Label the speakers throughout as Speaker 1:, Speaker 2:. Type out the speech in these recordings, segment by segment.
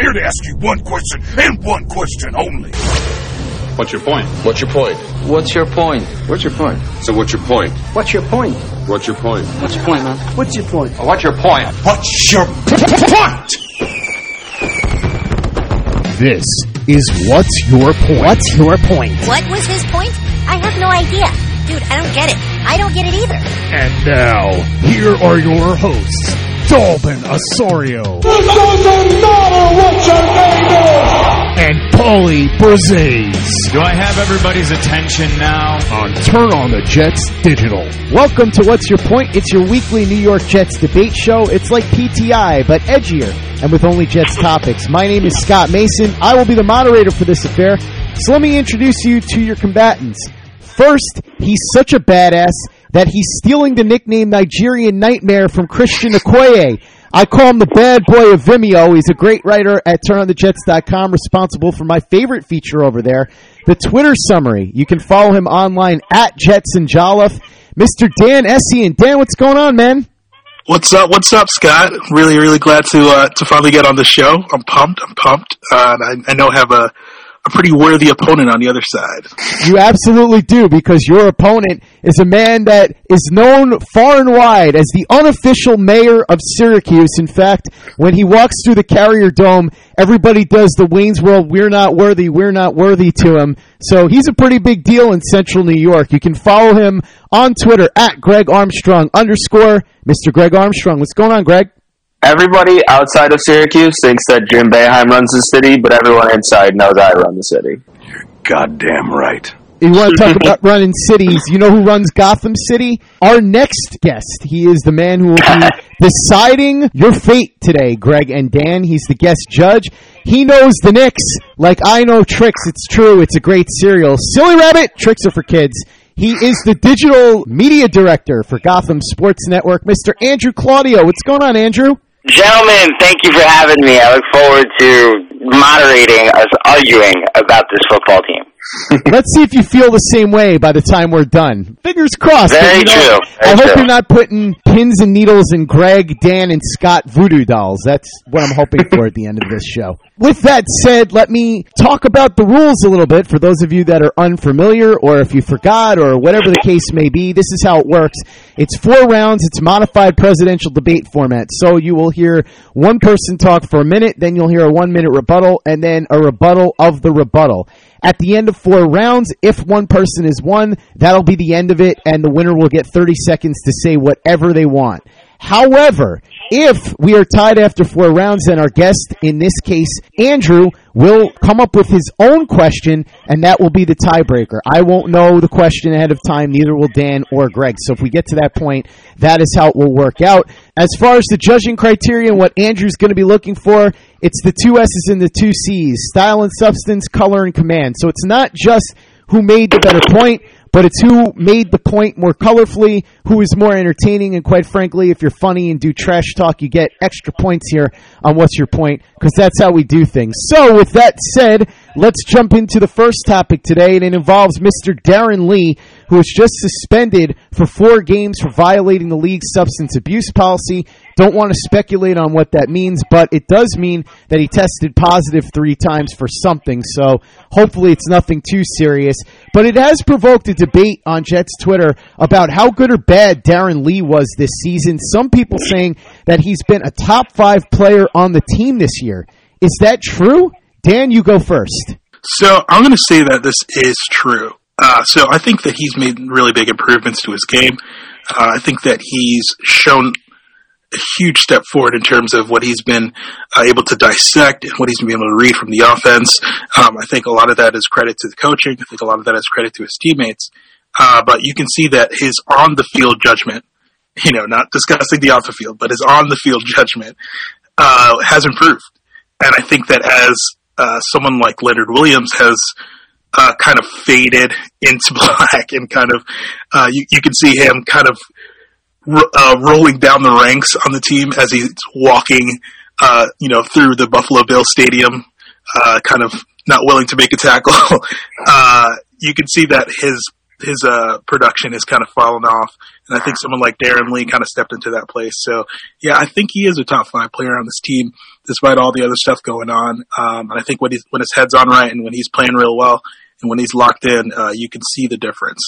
Speaker 1: here to ask you one question and one question only.
Speaker 2: What's your point?
Speaker 3: What's your point?
Speaker 4: What's your point?
Speaker 3: What's your point? So what's your point?
Speaker 4: What's your point?
Speaker 3: What's your point?
Speaker 4: What's your point, man?
Speaker 5: What's your point?
Speaker 2: What's your point?
Speaker 1: What's your point?
Speaker 6: This is What's Your Point?
Speaker 5: What's your point?
Speaker 7: What was his point? I have no idea. Dude, I don't get it. I don't get it either.
Speaker 6: And now, here are your hosts, Dalvin Osorio. And Paulie Brzez
Speaker 8: Do I have everybody's attention now?
Speaker 6: on Turn on the Jets Digital.
Speaker 5: Welcome to What's Your Point? It's your weekly New York Jets debate show. It's like PTI, but edgier and with only Jets topics. My name is Scott Mason. I will be the moderator for this affair. So let me introduce you to your combatants. First, he's such a badass that he's stealing the nickname Nigerian Nightmare from Christian Okoye. I call him the bad boy of Vimeo. He's a great writer at turnonthejets.com, responsible for my favorite feature over there, the Twitter summary. You can follow him online at Jets and Jolliffe. Mr. Dan Essien. Dan, what's going on, man?
Speaker 9: What's up? What's up, Scott? Really, really glad to uh, to finally get on the show. I'm pumped. I'm pumped. Uh, I, I know I have a a pretty worthy opponent on the other side.
Speaker 5: You absolutely do, because your opponent is a man that is known far and wide as the unofficial mayor of Syracuse. In fact, when he walks through the Carrier Dome, everybody does the Wayne's World, we're not worthy, we're not worthy to him. So he's a pretty big deal in central New York. You can follow him on Twitter at Greg Armstrong underscore Mr. Greg Armstrong. What's going on, Greg?
Speaker 10: Everybody outside of Syracuse thinks that Jim Boeheim runs the city, but everyone inside knows I run the city.
Speaker 1: You're goddamn right.
Speaker 5: You want to talk about running cities? You know who runs Gotham City? Our next guest. He is the man who will be deciding your fate today, Greg and Dan. He's the guest judge. He knows the Knicks like I know tricks. It's true. It's a great serial. Silly Rabbit, tricks are for kids. He is the digital media director for Gotham Sports Network, Mr. Andrew Claudio. What's going on, Andrew?
Speaker 10: Gentlemen, thank you for having me. I look forward to moderating us arguing about this football team.
Speaker 5: Let's see if you feel the same way by the time we're done. Fingers crossed.
Speaker 10: Very
Speaker 5: You know,
Speaker 10: true. Very
Speaker 5: I hope
Speaker 10: true.
Speaker 5: you're not putting pins and needles in Greg, Dan, and Scott voodoo dolls. That's what I'm hoping for at the end of this show. With that said, let me talk about the rules a little bit for those of you that are unfamiliar or if you forgot or whatever the case may be. This is how it works. It's four rounds. It's modified presidential debate format. So you will hear one person talk for a minute, then you'll hear a one minute rebuttal, and then a rebuttal of the rebuttal. At the end of four rounds, if one person is won, that'll be the end of it, and the winner will get 30 seconds to say whatever they want. However, if we are tied after four rounds, then our guest, in this case, Andrew, will come up with his own question, and that will be the tiebreaker. I won't know the question ahead of time, neither will Dan or Greg. So if we get to that point, that is how it will work out. As far as the judging criteria and what Andrew's going to be looking for, it's the two S's and the two C's style and substance, color and command. So it's not just who made the better point, but it's who made the point more colorfully, who is more entertaining, and quite frankly, if you're funny and do trash talk, you get extra points here on what's your point, because that's how we do things. So, with that said, let's jump into the first topic today, and it involves Mr. Darron Lee, who was just suspended for four games for violating the league's substance abuse policy. Don't want to speculate on what that means, but it does mean that he tested positive three times for something. So hopefully it's nothing too serious. But it has provoked a debate on Jets Twitter about how good or bad Darron Lee was this season. Some people saying that he's been a top five player on the team this year. Is that true? Dan, you go first.
Speaker 9: So I'm going to say that this is true. Uh, so I think that he's made really big improvements to his game. Uh, I think that he's shown a huge step forward in terms of what he's been uh, able to dissect and what he's been able to read from the offense. Um, I think a lot of that is credit to the coaching. I think a lot of that is credit to his teammates. Uh, but you can see that his on the field judgment, you know, not discussing the off the field, but his on the field judgment uh, has improved. And I think that as uh, someone like Leonard Williams has uh, kind of faded into black and kind of uh, you, you can see him kind of ro- uh, rolling down the ranks on the team as he's walking, uh, you know, through the Buffalo Bill Stadium, uh, kind of not willing to make a tackle. uh, you can see that his his production has kind of fallen off, and I think someone like Darron Lee kind of stepped into that place. So, yeah, I think he is a top five player on this team, despite all the other stuff going on. Um, and I think when he's when his head's on right and when he's playing real well and when he's locked in, uh, you can see the difference.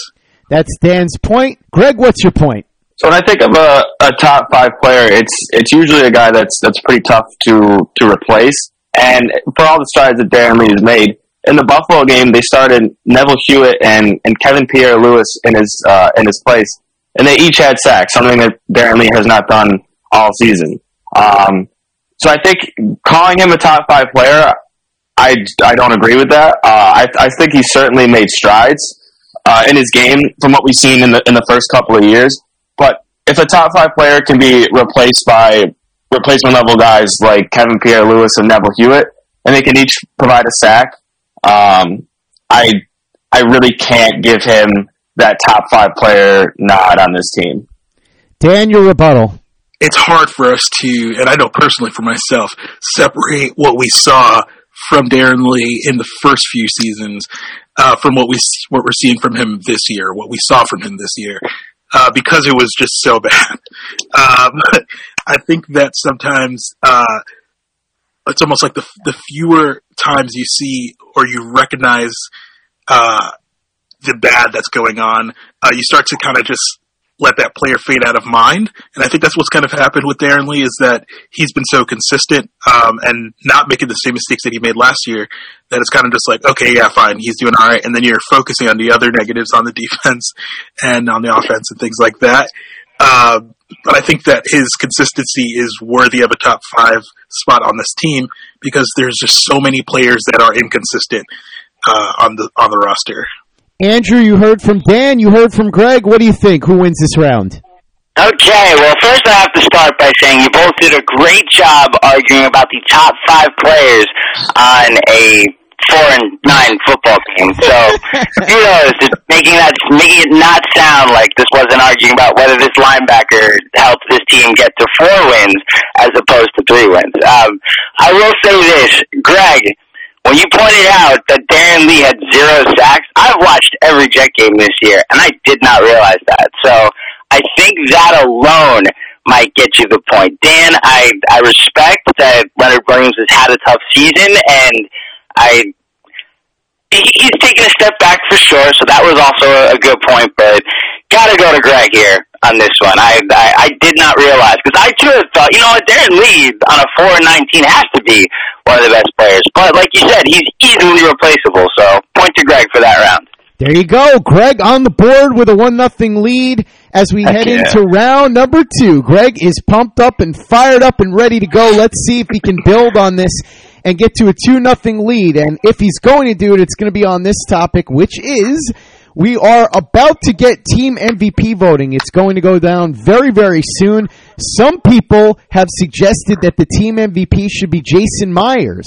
Speaker 5: That's Dan's point. Greg, what's your point?
Speaker 10: So when I think of a, a top five player, it's it's usually a guy that's that's pretty tough to to replace. And for all the strides that Darron Lee has made in the Buffalo game, they started Neville Hewitt and, and Kevin Pierre Louis in his uh, in his place, and they each had sacks, something that Darron Lee has not done all season. Um, so I think calling him a top five player, I, I don't agree with that. Uh, I, I think he certainly made strides uh, in his game from what we've seen in the in the first couple of years. But if a top five player can be replaced by replacement level guys like Kevin Pierre Louis and Neville Hewitt, and they can each provide a sack, um, I I really can't give him that top five player nod on this team.
Speaker 5: Dan, your rebuttal.
Speaker 9: It's hard for us to, and I know personally for myself, separate what we saw from Darron Lee in the first few seasons uh, from what we what we're seeing from him this year, what we saw from him this year, uh, because it was just so bad. Um, I think that sometimes uh, it's almost like the the fewer times you see or you recognize uh, the bad that's going on, uh, you start to kind of just let that player fade out of mind. And I think that's what's kind of happened with Darron Lee is that he's been so consistent um, and not making the same mistakes that he made last year that it's kind of just like, okay, yeah, fine, he's doing all right. And then you're focusing on the other negatives on the defense and on the offense and things like that. Uh, but I think that his consistency is worthy of a top five spot on this team because there's just so many players that are inconsistent uh, on the on the roster.
Speaker 5: Andrew, you heard from Dan. You heard from Greg. What do you think? Who wins this round?
Speaker 10: Okay, well, first I have to start by saying you both did a great job arguing about the top five players on a four and nine football team. So kudos to making that making it not sound like this wasn't arguing about whether this linebacker helped this team get to four wins as opposed to three wins. Um, I will say this, Greg. When you pointed out that Darron Lee had zero sacks, I've watched every Jet game this year, and I did not realize that. So I think that alone might get you the point. Dan, I I respect that Leonard Williams has had a tough season, and I he's taken a step back for sure. So that was also a good point. But gotta go to Greg here on this one. I I, I did not realize because I too have thought, you know what, Darron Lee on a four and nineteen has to be one of the best players. But like you said, he's easily replaceable. So point to Greg for that round.
Speaker 5: There you go. Greg on the board with a one nothing lead as we head
Speaker 10: yeah.
Speaker 5: into round number two. Greg is pumped up and fired up and ready to go. Let's see if he can build on this and get to a two nothing lead. And if he's going to do it, it's going to be on this topic, which is we are about to get team MVP voting. It's going to go down very, very soon. Some people have suggested that the team MVP should be Jason Myers.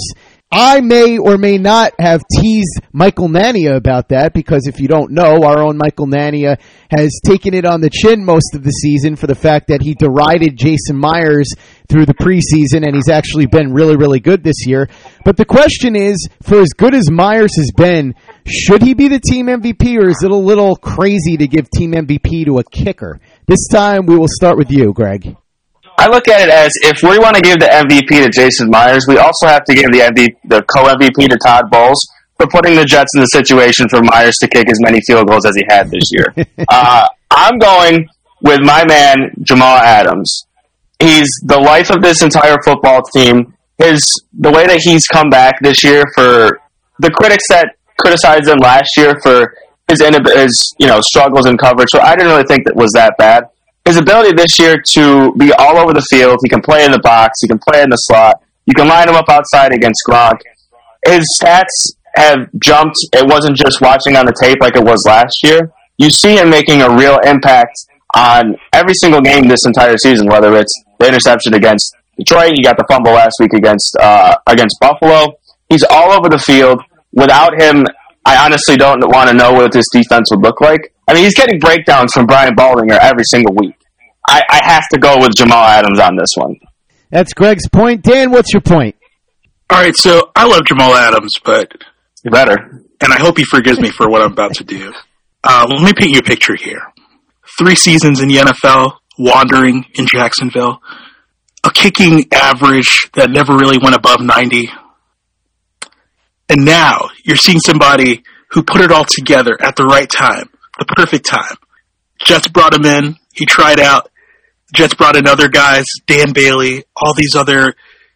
Speaker 5: I may or may not have teased Michael Nania about that because if you don't know, our own Michael Nania has taken it on the chin most of the season for the fact that he derided Jason Myers through the preseason and he's actually been really, really good this year. But the question is, for as good as Myers has been, should he be the team MVP or is it a little crazy to give team MVP to a kicker? This time we will start with you, Greg.
Speaker 10: I look at it as if we want to give the MVP to Jason Myers, we also have to give the MVP, the co-MVP to Todd Bowles for putting the Jets in the situation for Myers to kick as many field goals as he had this year. uh, I'm going with my man Jamal Adams. He's the life of this entire football team. His the way that he's come back this year for the critics that criticized him last year for his his you know struggles in coverage. So I didn't really think that was that bad his ability this year to be all over the field. He can play in the box. He can play in the slot. You can line him up outside against Gronk. His stats have jumped. It wasn't just watching on the tape like it was last year. You see him making a real impact on every single game this entire season, whether it's the interception against Detroit, he got the fumble last week against uh, against Buffalo. He's all over the field. Without him, I honestly don't want to know what this defense would look like. I mean, he's getting breakdowns from Brian Baldinger every single week. I, I have to go with Jamal Adams on this one.
Speaker 5: That's Greg's point. Dan, what's your point?
Speaker 9: All right, so I love Jamal Adams, but
Speaker 10: you better.
Speaker 9: And I hope he forgives me for what I'm about to do. Uh, let me paint you a picture here. Three seasons in the NFL, wandering in Jacksonville, a kicking average that never really went above 90. And now you're seeing somebody who put it all together at the right time, the perfect time. Jets brought him in. He tried out. Jets brought in other guys, Dan Bailey, all these other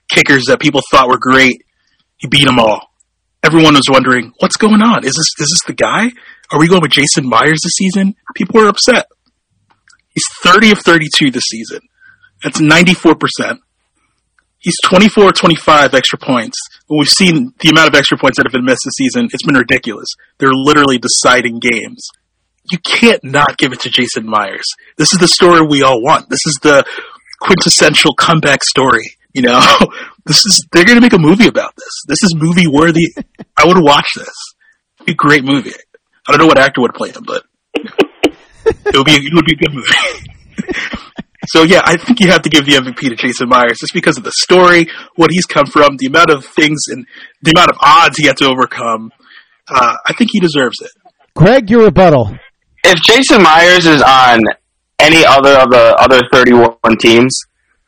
Speaker 9: kickers that people thought were great. He beat them all. Everyone was wondering, what's going on? Is this is this the guy? Are we going with Jason Myers this season? People were upset. He's 30 of 32 this season. That's 94%. He's 24 25 extra points. We've seen the amount of extra points that have been missed this season, it's been ridiculous. They're literally deciding games. You can't not give it to Jason Myers. This is the story we all want. This is the quintessential comeback story. You know, this is they're going to make a movie about this. This is movie worthy. I would watch this. It'd be a great movie. I don't know what actor would play him, but it would be it would be a good movie. so yeah, I think you have to give the MVP to Jason Myers just because of the story, what he's come from, the amount of things and the amount of odds he had to overcome. Uh, I think he deserves it.
Speaker 5: Greg, your rebuttal.
Speaker 10: If Jason Myers is on any other of the other 31 teams,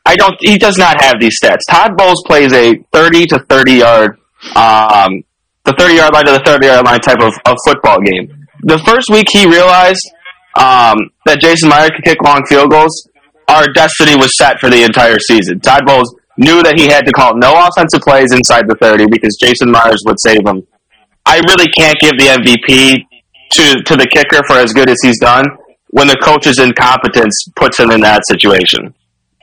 Speaker 10: I don't. He does not have these stats. Todd Bowles plays a 30 to 30 yard, um, the 30 yard line to the 30 yard line type of, of football game. The first week he realized um, that Jason Myers could kick long field goals. Our destiny was set for the entire season. Todd Bowles knew that he had to call no offensive plays inside the 30 because Jason Myers would save him. I really can't give the MVP to to the kicker for as good as he's done when the coach's incompetence puts him in that situation.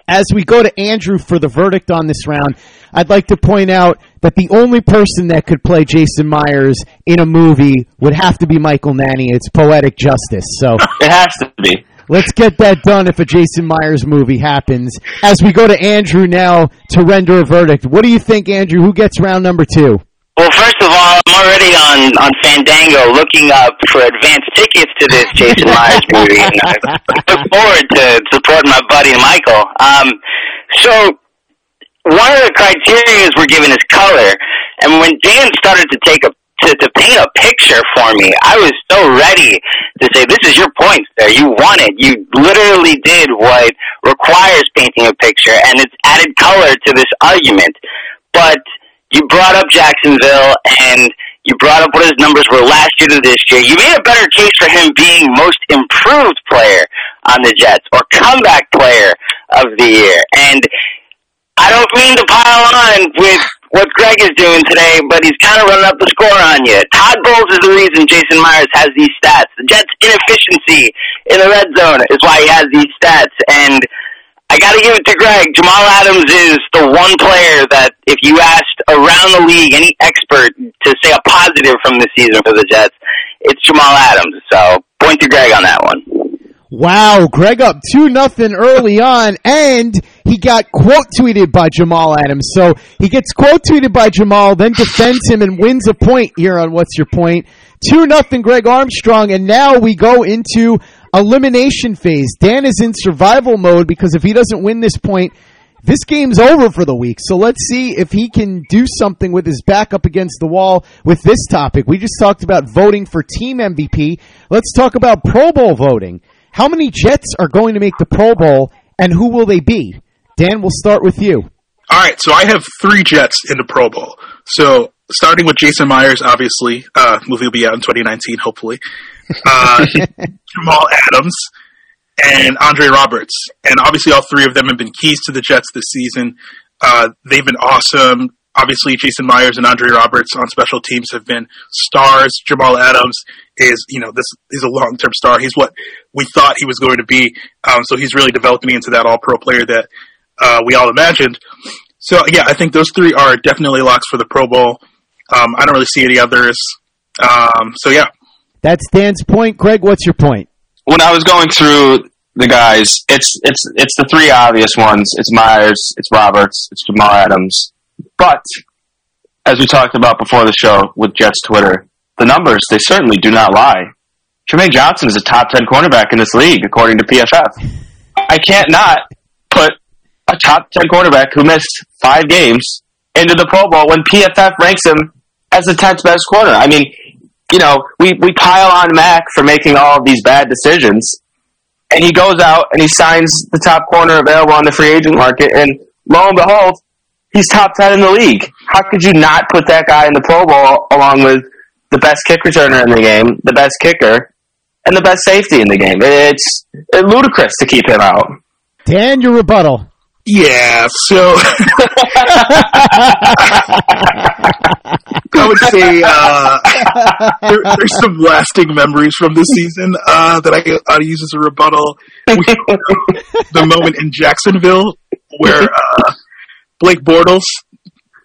Speaker 5: As we go to Andrew for the verdict on this round, I'd like to point out that the only person that could play Jason Myers in a movie would have to be Michael Nania. It's poetic justice. So
Speaker 10: it has to be.
Speaker 5: Let's get that done if a Jason Myers movie happens. As we go to Andrew now to render a verdict, what do you think, Andrew? Who gets round number two?
Speaker 4: Well, first of all, I'm already on, on Fandango looking up for advance tickets to this Jason Myers movie. And I look forward to supporting my buddy Michael. Um, so, one of the criteria we're given is color. And when Dan started to take a to, to paint a picture for me, I was so ready to say, "This is your point, sir. You won it. You literally did what requires painting a picture, and it's added color to this argument." But you brought up Jacksonville and you brought up what his numbers were last year to this year. You made a better case for him being most improved player on the Jets or comeback player of the year. And I don't mean to pile on with what Greg is doing today, but he's kind of running up the score on you. Todd Bowles is the reason Jason Myers has these stats. The Jets' inefficiency in the red zone is why he has these stats. And got to give it to Greg. Jamal Adams is the one player that, if you asked around the league, any expert to say a positive from this season for the Jets, it's Jamal Adams. So, point to Greg on that one.
Speaker 5: Wow, Greg up 2 nothing early on, and he got quote tweeted by Jamal Adams. So he gets quote tweeted by Jamal, then defends him and wins a point here on What's Your Point. 2 nothing Greg Armstrong, and now we go into elimination phase. Dan is in survival mode because if he doesn't win this point, this game's over for the week. So let's see if he can do something with his back up against the wall with this topic. We just talked about voting for team MVP. Let's talk about Pro Bowl voting. How many Jets are going to make the Pro Bowl and who will they be? Dan, we'll start with you.
Speaker 9: All right, so I have three Jets in the Pro Bowl. So starting with Jason Myers, obviously, uh, movie will be out in 2019, hopefully. Uh, Jamal Adams and Andre Roberts, and obviously all three of them have been keys to the Jets this season. Uh, they've been awesome. Obviously, Jason Myers and Andre Roberts on special teams have been stars. Jamal Adams is, you know, this is a long term star. He's what we thought he was going to be. Um, so he's really developing into that all pro player that uh, we all imagined. So yeah, I think those three are definitely locks for the Pro Bowl. Um, I don't really see any others. Um, so yeah,
Speaker 5: that's Dan's point. Greg, what's your point?
Speaker 10: When I was going through the guys, it's it's it's the three obvious ones. It's Myers, it's Roberts, it's Jamal Adams. But as we talked about before the show with Jets Twitter, the numbers they certainly do not lie. Trumaine Johnson is a top ten cornerback in this league, according to PFF. I can't not put a top ten cornerback who missed five games into the Pro Bowl when PFF ranks him as the tenth best corner. I mean, you know, we, we pile on Mac for making all of these bad decisions, and he goes out and he signs the top corner available on the free agent market, and lo and behold, he's top 10 in the league. How could you not put that guy in the Pro Bowl along with the best kick returner in the game, the best kicker, and the best safety in the game? It's, it's ludicrous to keep him out.
Speaker 5: Dan, your rebuttal.
Speaker 9: Yeah, so I would say uh, there, there's some lasting memories from this season uh, that I, I use as a rebuttal. the moment in Jacksonville where uh, Blake Bortles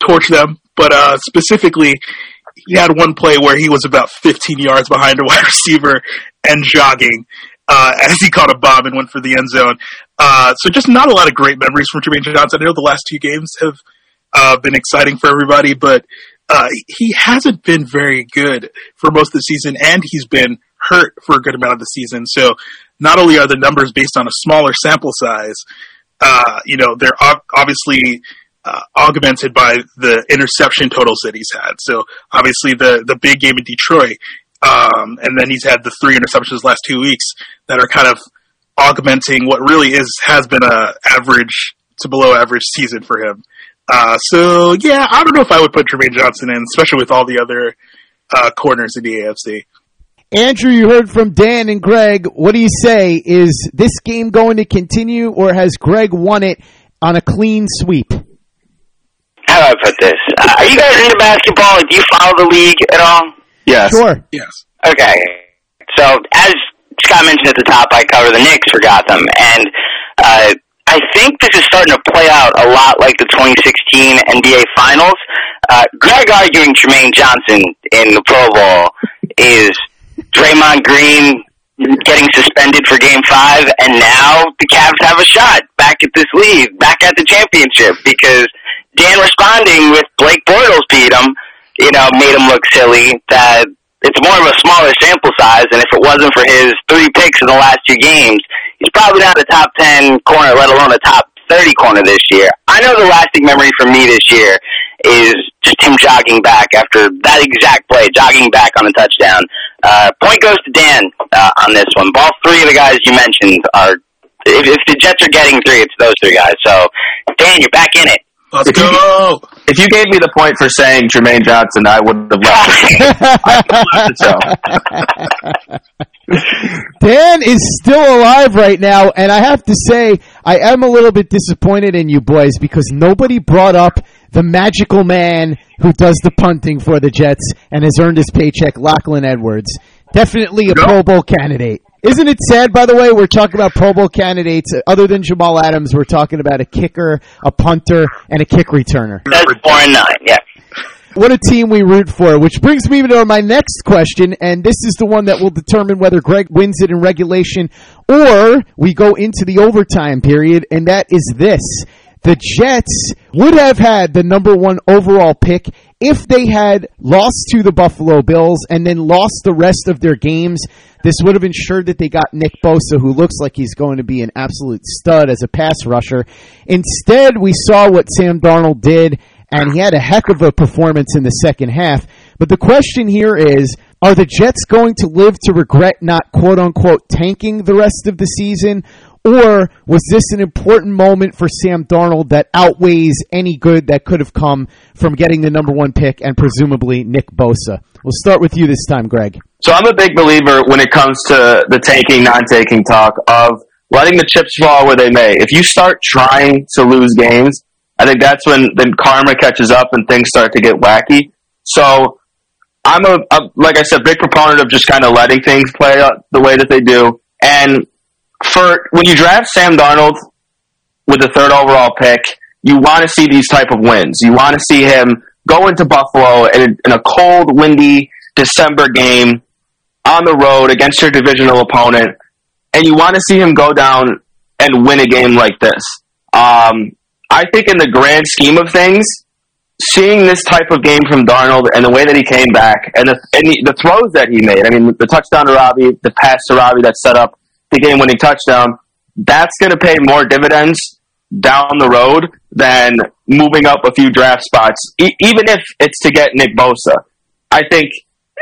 Speaker 9: torched them, but uh, specifically, he had one play where he was about 15 yards behind a wide receiver and jogging uh, as he caught a bomb and went for the end zone. Uh, so just not a lot of great memories from Trumaine Johnson. I know the last two games have uh, been exciting for everybody, but uh, he hasn't been very good for most of the season, and he's been hurt for a good amount of the season. So not only are the numbers based on a smaller sample size, uh, you know, they're obviously uh, augmented by the interception totals that he's had. So obviously the the big game in Detroit, um, and then he's had the three interceptions last two weeks that are kind of augmenting what really is has been a average to below average season for him. Uh, so yeah, I don't know if I would put Trumaine Johnson in, especially with all the other uh, corners in the AFC.
Speaker 5: Andrew, you heard from Dan and Greg. What do you say? Is this game going to continue, or has Greg won it on a clean sweep?
Speaker 4: How do I put this? Uh, are you guys into basketball? Do you follow the league at all?
Speaker 10: Yes.
Speaker 5: Sure.
Speaker 9: Yes.
Speaker 4: Okay. So as Scott mentioned at the top, I cover the Knicks for Gotham, and uh, I think this is starting to play out a lot like the 2016 NBA Finals. Uh, Greg arguing Trumaine Johnson in the Pro Bowl is Draymond Green getting suspended for Game Five, and now the Cavs have a shot back at this lead, back at the championship because Dan responding with Blake Bortles beat him, you know, made him look silly. That it's more of a smaller sample size, and if it wasn't for his three picks in the last two games, he's probably not a top 10 corner, let alone a top 30 corner this year. I know the lasting memory for me this year is just him jogging back after that exact play, jogging back on a touchdown. Uh, point goes to Dan uh, on this one. All three of the guys you mentioned are, if, if the Jets are getting three, it's those three guys. So, Dan, you're back in it.
Speaker 9: Let's
Speaker 10: if
Speaker 9: go.
Speaker 10: You, if you gave me the point for saying Trumaine Johnson, I would have left.
Speaker 5: Dan is still alive right now, and I have to say, I am a little bit disappointed in you boys because nobody brought up the magical man who does the punting for the Jets and has earned his paycheck, Lachlan Edwards. Definitely a Pro Bowl candidate. Isn't it sad, by the way, we're talking about Pro Bowl candidates. Other than Jamal Adams, we're talking about a kicker, a punter, and a kick returner.
Speaker 4: That's four and nine, yeah.
Speaker 5: What a team we root for, which brings me to my next question, and this is the one that will determine whether Greg wins it in regulation or we go into the overtime period, and that is this. The Jets would have had the number one overall pick if they had lost to the Buffalo Bills and then lost the rest of their games this would have ensured that they got Nick Bosa, who looks like he's going to be an absolute stud as a pass rusher. Instead, we saw what Sam Darnold did, and he had a heck of a performance in the second half. But the question here is, are the Jets going to live to regret not quote unquote tanking the rest of the season? Or was this an important moment for Sam Darnold that outweighs any good that could have come from getting the number one pick and presumably Nick Bosa? We'll start with you this time, Greg.
Speaker 10: So I'm a big believer when it comes to the taking, non-taking talk of letting the chips fall where they may. If you start trying to lose games, I think that's when then karma catches up and things start to get wacky. So I'm a, a like I said, big proponent of just kind of letting things play out the way that they do. And for when you draft Sam Darnold with the third overall pick, you want to see these type of wins. You want to see him go into Buffalo in, in a cold, windy December game on the road against your divisional opponent, and you want to see him go down and win a game like this. Um, I think in the grand scheme of things, seeing this type of game from Darnold and the way that he came back and the, and the, the throws that he made, I mean, the touchdown to Robbie, the pass to Robbie that set up the game winning touchdown, that's going to pay more dividends down the road than moving up a few draft spots, e- even if it's to get Nick Bosa. I think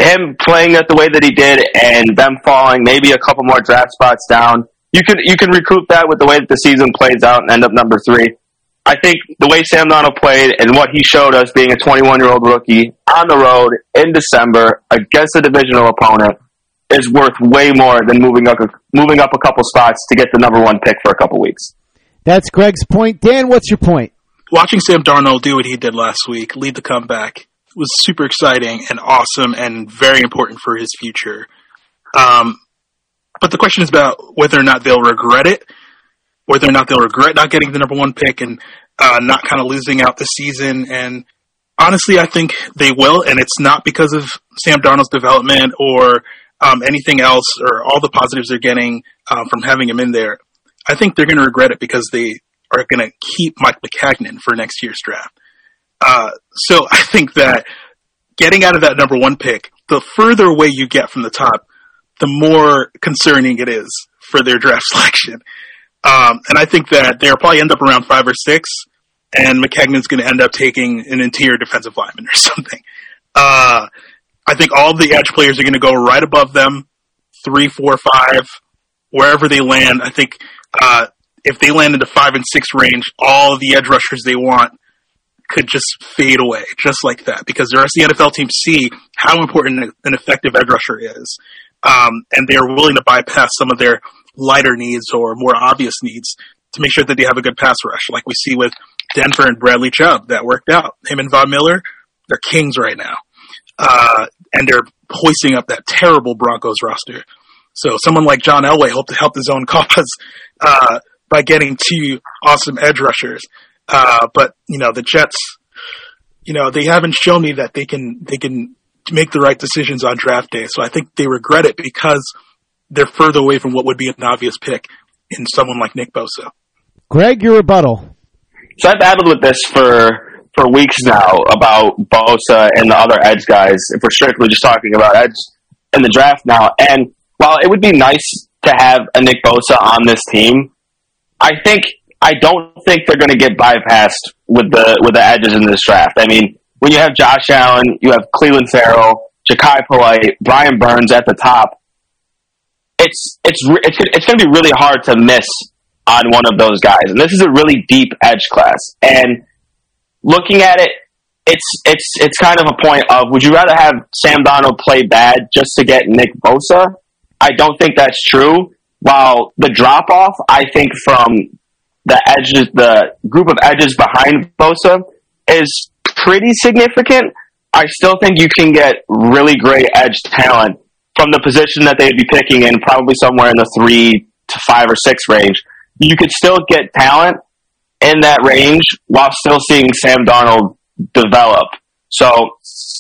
Speaker 10: him playing it the way that he did and them falling maybe a couple more draft spots down, you can you can recoup that with the way that the season plays out and end up number three. I think the way Sam Darnold played and what he showed us being a 21 year old rookie on the road in December against a divisional opponent is worth way more than moving up a, moving up a couple spots to get the number one pick for a couple weeks.
Speaker 5: That's Greg's point. Dan, what's your point?
Speaker 9: Watching Sam Darnold do what he did last week, lead the comeback, was super exciting and awesome and very important for his future. Um, but the question is about whether or not they'll regret it, whether or not they'll regret not getting the number one pick and uh, not kind of losing out the season. And honestly, I think they will, and it's not because of Sam Darnold's development or um, anything else or all the positives they're getting um, from having him in there. I think they're going to regret it because they are going to keep Mike Maccagnan for next year's draft. Uh, so I think that getting out of that number one pick, the further away you get from the top, the more concerning it is for their draft selection. Um, and I think that they'll probably end up around five or six, and Maccagnan's going to end up taking an interior defensive lineman or something. Uh, I think all the edge players are going to go right above them, three, four, five, wherever they land. I think uh, if they land in the five and six range, all the edge rushers they want could just fade away just like that because the rest of the NFL teams see how important an effective edge rusher is. Um, and they're willing to bypass some of their lighter needs or more obvious needs to make sure that they have a good pass rush, like we see with Denver and Bradley Chubb. That worked out. Him and Von Miller, they're kings right now. Uh, and they're hoisting up that terrible Broncos roster. So someone like John Elway hoped to help his own cause uh, by getting two awesome edge rushers. Uh, but you know the Jets, you know they haven't shown me that they can they can make the right decisions on draft day. So I think they regret it because they're further away from what would be an obvious pick in someone like Nick Bosa.
Speaker 5: Greg, your rebuttal.
Speaker 10: So I've battled with this for for weeks now about Bosa and the other edge guys. If we're strictly just talking about edge in the draft now, and while it would be nice to have a Nick Bosa on this team, I think I don't think they're going to get bypassed with the with the edges in this draft. I mean, when you have Josh Allen, you have Clelin Ferrell, Jachai Polite, Brian Burns at the top. It's it's it's it's going to be really hard to miss on one of those guys, and this is a really deep edge class. And looking at it, it's it's it's kind of a point of would you rather have Sam Darnold play bad just to get Nick Bosa? I don't think that's true. While the drop off, I think from the edges, the group of edges behind Bosa is pretty significant. I still think you can get really great edge talent from the position that they'd be picking in, probably somewhere in the three to five or six range. You could still get talent in that range while still seeing Sam Darnold develop. So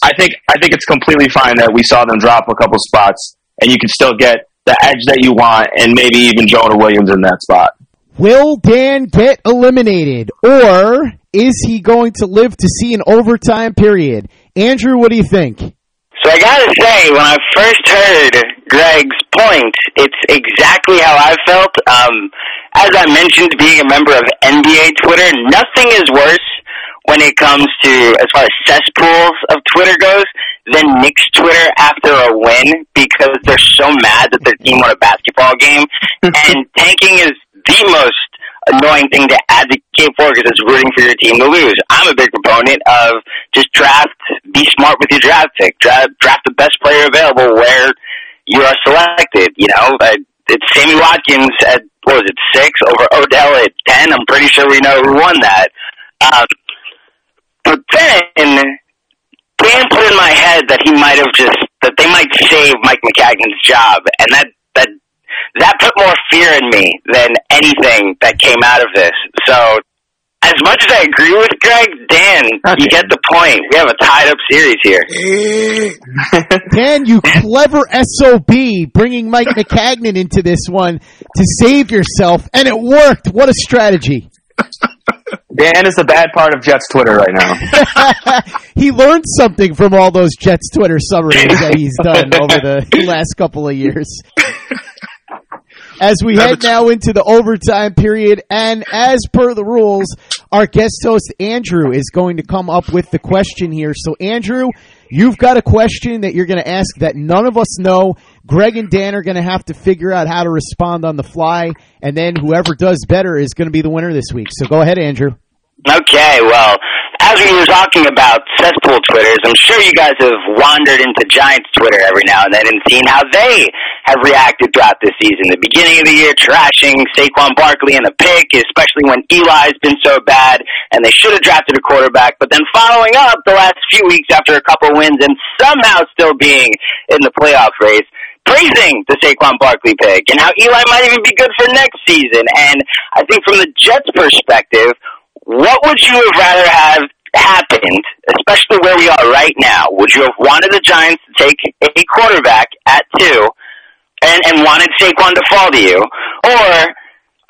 Speaker 10: I think I think it's completely fine that we saw them drop a couple spots, and you can still get the edge that you want, and maybe even Jonah Williams in that spot.
Speaker 5: Will Dan get eliminated, or is he going to live to see an overtime period? Andrew, what do you think?
Speaker 4: So I gotta say, when I first heard Greg's point, it's exactly how I felt. Um, as I mentioned, being a member of NBA Twitter, nothing is worse when it comes to as far as cesspools of Twitter goes than Knicks Twitter after a win because they're so mad that their team won a basketball game. and tanking is the most annoying thing to advocate for because it's rooting for your team to lose. I'm a big proponent of just draft, be smart with your draft pick, draft, draft the best player available where you are selected. You know, it's Sammy Watkins at what was it six over Odell at ten. I'm pretty sure we know who won that. Um, but then Dan put in my head that he might have just that they might save Mike Maccagnan's job, and that that that put more fear in me than anything that came out of this. So, as much as I agree with Greg, Dan, okay. you get the point. We have a tied up series here.
Speaker 5: Dan, you clever SOB, bringing Mike Maccagnan into this one to save yourself, and it worked. What a strategy.
Speaker 10: Dan is the bad part of Jets Twitter right now.
Speaker 5: he learned something from all those Jets Twitter summaries that he's done over the last couple of years. As we head now into the overtime period, and as per the rules, our guest host Andrew is going to come up with the question here. So, Andrew, you've got a question that you're going to ask that none of us know. Greg and Dan are going to have to figure out how to respond on the fly, and then whoever does better is going to be the winner this week. So, go ahead, Andrew.
Speaker 4: Okay, well, as we were talking about cesspool Twitters, I'm sure you guys have wandered into Giants Twitter every now and then and seen how they have reacted throughout this season. The beginning of the year, trashing Saquon Barkley in the pick, especially when Eli's been so bad, and they should have drafted a quarterback. But then following up the last few weeks after a couple wins and somehow still being in the playoff race, praising the Saquon Barkley pick and how Eli might even be good for next season. And I think from the Jets' perspective, what would you have rather have happened, especially where we are right now? Would you have wanted the Giants to take a quarterback at two and, and wanted Saquon to fall to you? Or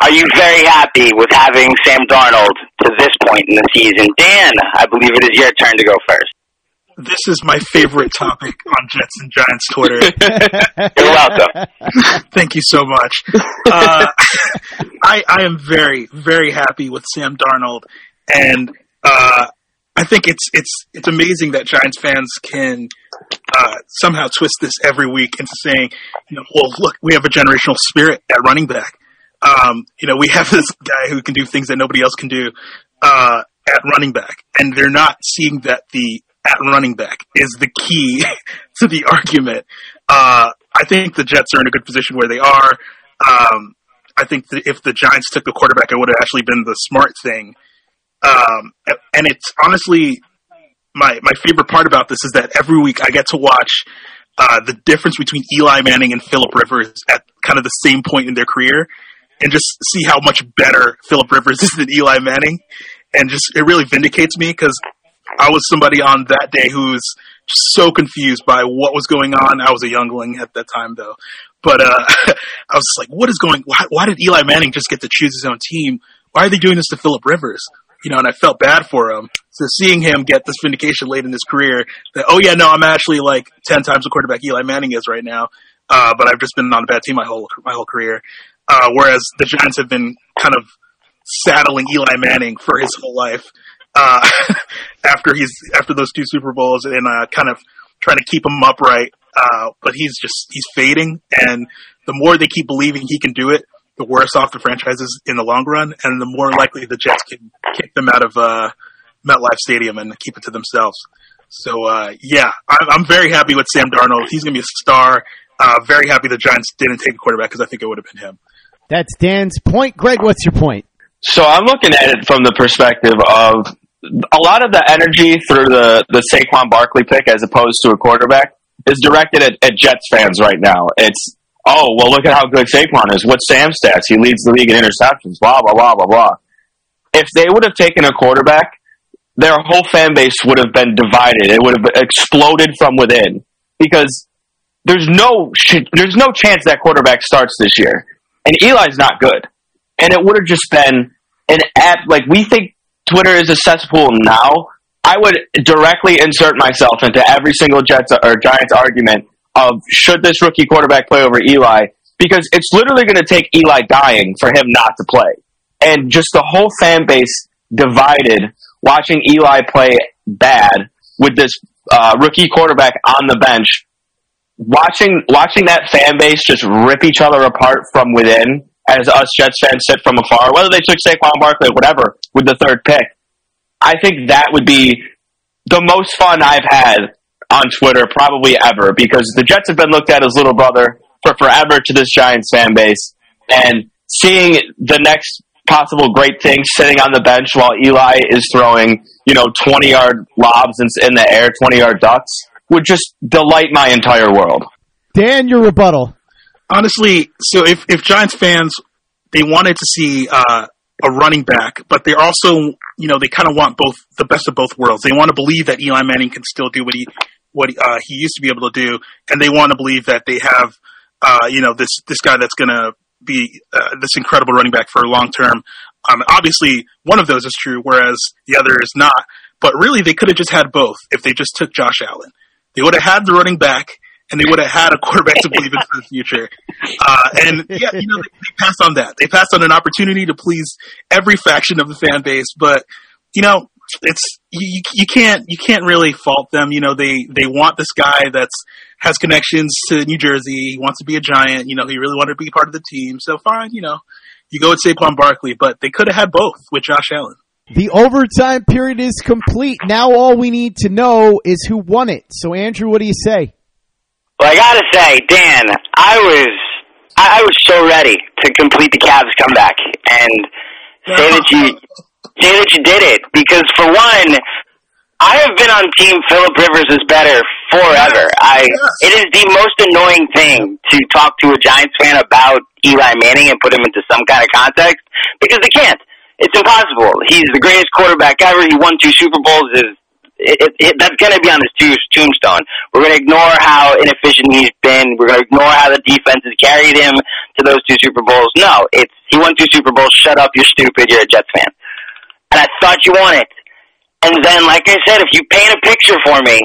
Speaker 4: are you very happy with having Sam Darnold to this point in the season? Dan, I believe it is your turn to go first.
Speaker 9: This is my favorite topic on Jets and Giants Twitter.
Speaker 4: You're welcome.
Speaker 9: Thank you so much. Uh, I, I am very, very happy with Sam Darnold, and uh, I think it's it's it's amazing that Giants fans can uh, somehow twist this every week into saying, you know, well, look, we have a generational spirit at running back. Um, you know, we have this guy who can do things that nobody else can do uh, at running back, and they're not seeing that the at running back is the key to the argument. Uh, I think the Jets are in a good position where they are. Um, I think if the Giants took the quarterback, it would have actually been the smart thing. Um, and it's honestly my my favorite part about this is that every week I get to watch uh, the difference between Eli Manning and Philip Rivers at kind of the same point in their career, and just see how much better Philip Rivers is than Eli Manning, and just it really vindicates me because I was somebody on that day who was so confused by what was going on. I was a youngling at that time, though. But uh, I was like, "What is going? Why, why did Eli Manning just get to choose his own team? Why are they doing this to Philip Rivers?" You know, and I felt bad for him. So seeing him get this vindication late in his career, that oh yeah, no, I'm actually like ten times the quarterback Eli Manning is right now. Uh, but I've just been on a bad team my whole my whole career. Uh, whereas the Giants have been kind of saddling Eli Manning for his whole life uh, after he's after those two Super Bowls and uh, kind of trying to keep him upright. Uh, but he's just he's fading, and the more they keep believing he can do it, the worse off the franchise is in the long run, and the more likely the Jets can kick them out of uh, MetLife Stadium and keep it to themselves. So uh, yeah, I'm, I'm very happy with Sam Darnold. He's going to be a star. Uh, very happy the Giants didn't take a quarterback because I think it would have been him.
Speaker 5: That's Dan's point. Greg, what's your point?
Speaker 10: So I'm looking at it from the perspective of a lot of the energy through the, the Saquon Barkley pick as opposed to a quarterback is directed at, at Jets fans right now. It's, oh, well, look at how good Saquon is. What's Sam's stats? He leads the league in interceptions, blah, blah, blah, blah, blah. If they would have taken a quarterback, their whole fan base would have been divided. It would have exploded from within because there's no there's no chance that quarterback starts this year, and Eli's not good. And it would have just been an app like we think Twitter is a cesspool now. I would directly insert myself into every single Jets or Giants argument of should this rookie quarterback play over Eli because it's literally going to take Eli dying for him not to play, and just the whole fan base divided watching Eli play bad with this uh, rookie quarterback on the bench, watching watching that fan base just rip each other apart from within as us Jets fans sit from afar, whether they took Saquon Barkley or whatever with the third pick. I think that would be the most fun I've had on Twitter probably ever because the Jets have been looked at as little brother for forever to this Giants fan base, and seeing the next possible great thing sitting on the bench while Eli is throwing, you know, 20 yard lobs in the air, 20 yard ducks would just delight my entire world.
Speaker 5: Dan, your rebuttal.
Speaker 9: Honestly, so if, if Giants fans, they wanted to see uh, a running back, but they're also, you know, they kind of want both the best of both worlds. They want to believe that Eli Manning can still do what he what uh, he used to be able to do, and they want to believe that they have, uh, you know, this this guy that's going to be uh, this incredible running back for a long term. Um, obviously, one of those is true, whereas the other is not. But really, they could have just had both if they just took Josh Allen. They would have had the running back, and they would have had a quarterback to believe in for the future. Uh, and yeah, you know, they, they passed on that. They passed on an opportunity to please every faction of the fan base. But you know, it's you, you can't you can't really fault them. You know, they they want this guy that's has connections to New Jersey. He wants to be a giant. You know, he really wanted to be part of the team. So fine, you know, you go with Saquon Barkley, but they could have had both with Josh Allen.
Speaker 5: The overtime period is complete. Now all we need to know is who won it. So, Andrew, what do you say?
Speaker 4: Well, I gotta say, Dan, I was I, I was so ready to complete the Cavs comeback and say that you say that you did it because for one, I have been on team Philip Rivers is better forever. I it is the most annoying thing to talk to a Giants fan about Eli Manning and put him into some kind of context because they can't. It's impossible. He's the greatest quarterback ever. He won two Super Bowls. Is it, it, that's going to be on his tombstone. We're going to ignore how inefficient he's been. We're going to ignore how the defense has carried him to those two Super Bowls. No, it's he won two Super Bowls. Shut up, you're stupid. You're a Jets fan. And I thought you won it. And then, like I said, if you paint a picture for me,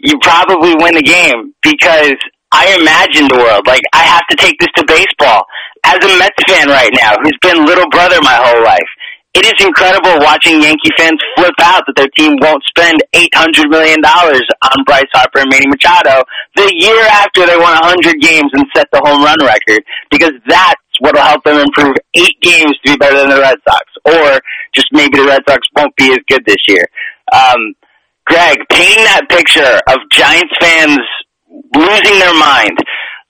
Speaker 4: you probably win the game because I imagine the world. Like I have to take this to baseball. As a Mets fan right now, who's been little brother my whole life, it is incredible watching Yankee fans flip out that their team won't spend eight hundred million dollars on Bryce Harper and Manny Machado the year after they won hundred games and set the home run record because that's what will help them improve eight games to be better than the Red Sox, or just maybe the Red Sox won't be as good this year. Um, Greg, painting that picture of Giants fans losing their mind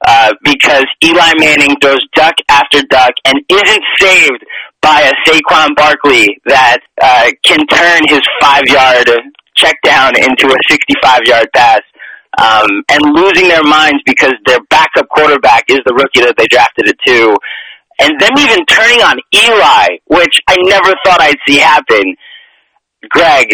Speaker 4: uh, because Eli Manning throws duck after duck and isn't saved by a Saquon Barkley that uh, can turn his five yard check down into a 65 yard pass. Um, and losing their minds because their backup quarterback is the rookie that they drafted it to. And them even turning on Eli, which I never thought I'd see happen. Greg,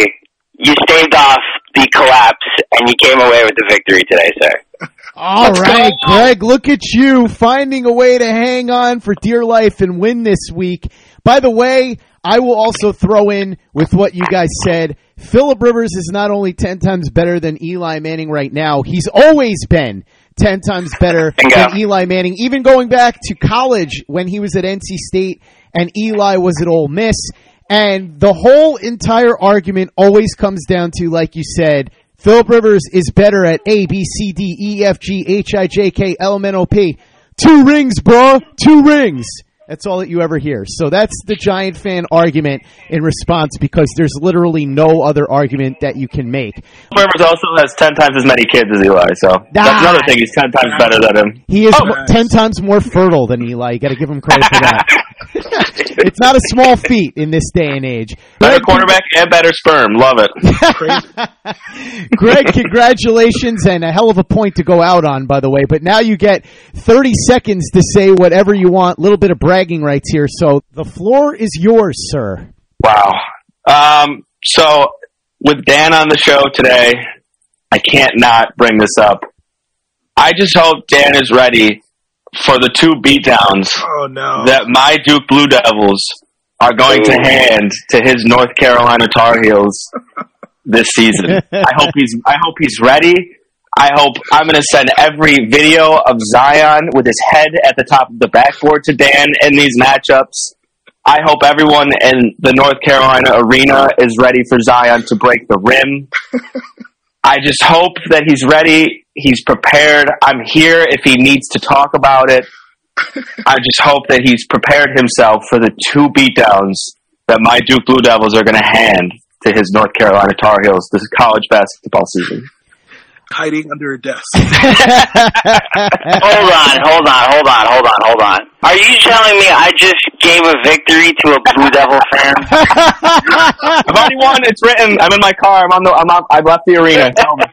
Speaker 4: you staved off the collapse and you came away with the victory today, sir.
Speaker 5: All right, Greg, look at you finding a way to hang on for dear life and win this week. By the way, I will also throw in with what you guys said. Philip Rivers is not only 10 times better than Eli Manning right now, he's always been 10 times better than Eli Manning, even going back to college when he was at NC State and Eli was at Ole Miss. And the whole entire argument always comes down to, like you said, Philip Rivers is better at A, B, C, D, E, F, G, H, I, J, K, L, M, N, O, P. Two rings, bro. Two rings. That's all that you ever hear. So that's the Giant fan argument in response because there's literally no other argument that you can make.
Speaker 10: Rivers also has 10 times as many kids as Eli, so that's
Speaker 5: Ah.
Speaker 10: another thing. He's 10 times better than him.
Speaker 5: He is
Speaker 10: Oh.
Speaker 5: mo- ten times more fertile than Eli. You got to give him credit for that. it's not a small feat in this day and age.
Speaker 10: Better quarterback and better sperm. Love it.
Speaker 5: Greg, congratulations and a hell of a point to go out on, by the way. But now you get 30 seconds to say whatever you want. A little bit of bragging rights here. So the floor is yours, sir.
Speaker 10: Wow. Um, so with Dan on the show today, I can't not bring this up. I just hope Dan is ready for the two beatdowns
Speaker 9: Oh no.
Speaker 10: that my Duke Blue Devils are going to hand to his North Carolina Tar Heels this season. I hope he's I hope he's ready. I hope I'm going to send every video of Zion with his head at the top of the backboard to Dan in these matchups. I hope everyone in the North Carolina arena is ready for Zion to break the rim. I just hope that he's ready. He's prepared. I'm here if he needs to talk about it. I just hope that he's prepared himself for the two beatdowns that my Duke Blue Devils are going to hand to his North Carolina Tar Heels this college basketball season.
Speaker 9: Hiding under a desk.
Speaker 4: hold on, hold on, hold on, hold on, hold on. Are you telling me I just gave a victory to a Blue Devil fan?
Speaker 10: I've already won. It's written. I'm in my car. I'm on the. I'm on, I left the arena. Tell me.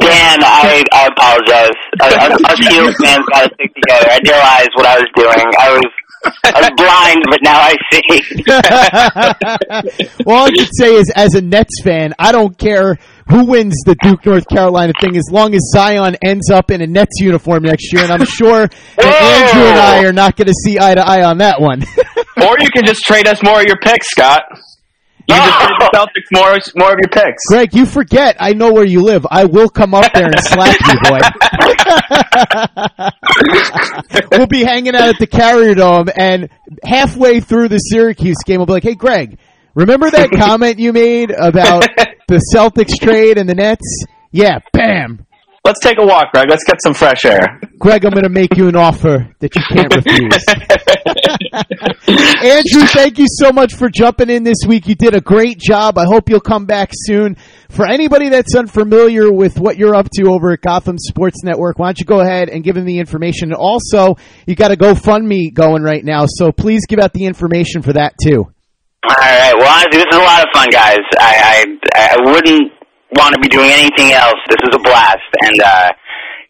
Speaker 4: Dan, I, I apologize. Us, us Heels fans got to stick together. I realized what I was doing. I was, I was blind, but now I see.
Speaker 5: well, All I can say is, as a Nets fan, I don't care who wins the Duke North Carolina thing as long as Zion ends up in a Nets uniform next year. And I'm sure that Andrew and I are not going to see eye to eye on that one.
Speaker 10: or you can just trade us more of your picks, Scott. You just trade the Celtics more, more of your picks.
Speaker 5: Greg, you forget I know where you live. I will come up there and slap you, boy. we'll be hanging out at the Carrier Dome, and halfway through the Syracuse game, we'll be like, "Hey, Greg, remember that comment you made about the Celtics trade and the Nets? Yeah, bam."
Speaker 10: let's take a walk, Greg. Let's get some fresh air.
Speaker 5: Greg, I'm going to make you an offer that you can't refuse. Andrew, thank you so much for jumping in this week. You did a great job. I hope you'll come back soon. For anybody that's unfamiliar with what you're up to over at Gotham Sports Network, why don't you go ahead and give them the information? And also, you got a GoFundMe going right now, so please give out the information for that too.
Speaker 4: All right. Well, honestly, this is a lot of fun, guys. I I, I wouldn't want to be doing anything else. This is a blast. And uh,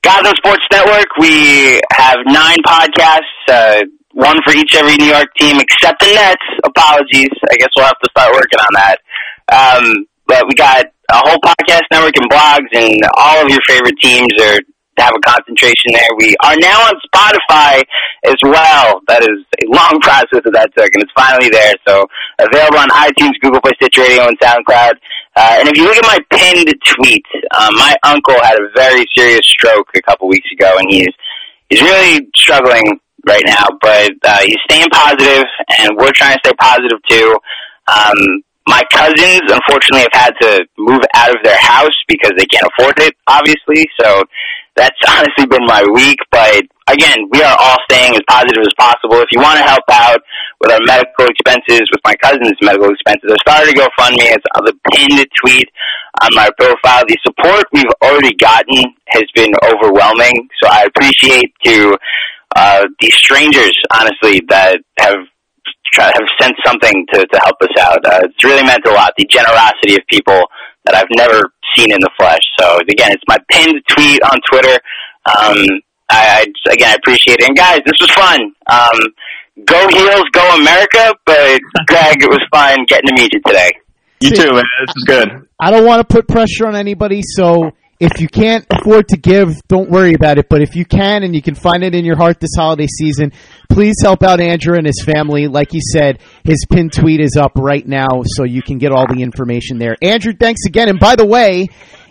Speaker 4: Gotham Sports Network, we have nine podcasts, uh, one for each every New York team, except the Nets. Apologies. I guess we'll have to start working on that. Um, but we got a whole podcast network and blogs, and all of your favorite teams are have a concentration there. We are now on Spotify as well. That is a long process that that took, and it's finally there. So available on iTunes, Google Play, Stitcher Radio, and SoundCloud. Uh, and if you look at my pinned tweet, um, my uncle had a very serious stroke a couple weeks ago, and he's he's really struggling right now. But uh, he's staying positive, and we're trying to stay positive too. Um, my cousins, unfortunately, have had to move out of their house because they can't afford it, obviously. So that's honestly been my week. But again, we are all staying as positive as possible. If you want to help out with our medical expenses, with my cousin's medical expenses, I started a GoFundMe. It's on the pinned tweet on my profile. The support we've already gotten has been overwhelming. So I appreciate to uh, these strangers, honestly, that have have sent something to, to help us out. Uh, it's really meant a lot. The generosity of people that I've never seen in the flesh. So again, it's my pinned tweet on Twitter. Um, I, I again I appreciate it. And guys, this was fun. Um, go heels, go America. But Greg, it was fun getting to meet you today.
Speaker 10: You too, man. This is good.
Speaker 5: I don't want to put pressure on anybody, so if you can't afford to give, don't worry about it. But if you can and you can find it in your heart this holiday season, please help out Andrew and his family. Like he said, his pin tweet is up right now, so you can get all the information there. Andrew, thanks again. And by the way,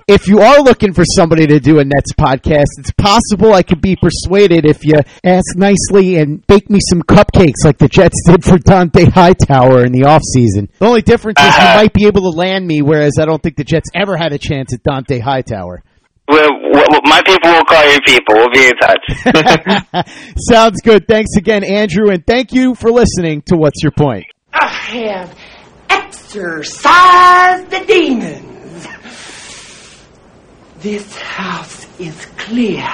Speaker 5: if you are looking for somebody to do a Nets podcast, it's possible I could be persuaded if you ask nicely and bake me some cupcakes like the Jets did for Dont'a Hightower in the offseason. The only difference is you might be able to land me, whereas I don't think the Jets ever had a chance at Dont'a Hightower.
Speaker 4: Well, well, my people will call your people. We'll be in touch.
Speaker 5: Sounds good. Thanks again, Andrew, and thank you for listening to What's Your Point.
Speaker 11: I have exorcised the demons. This house is clear.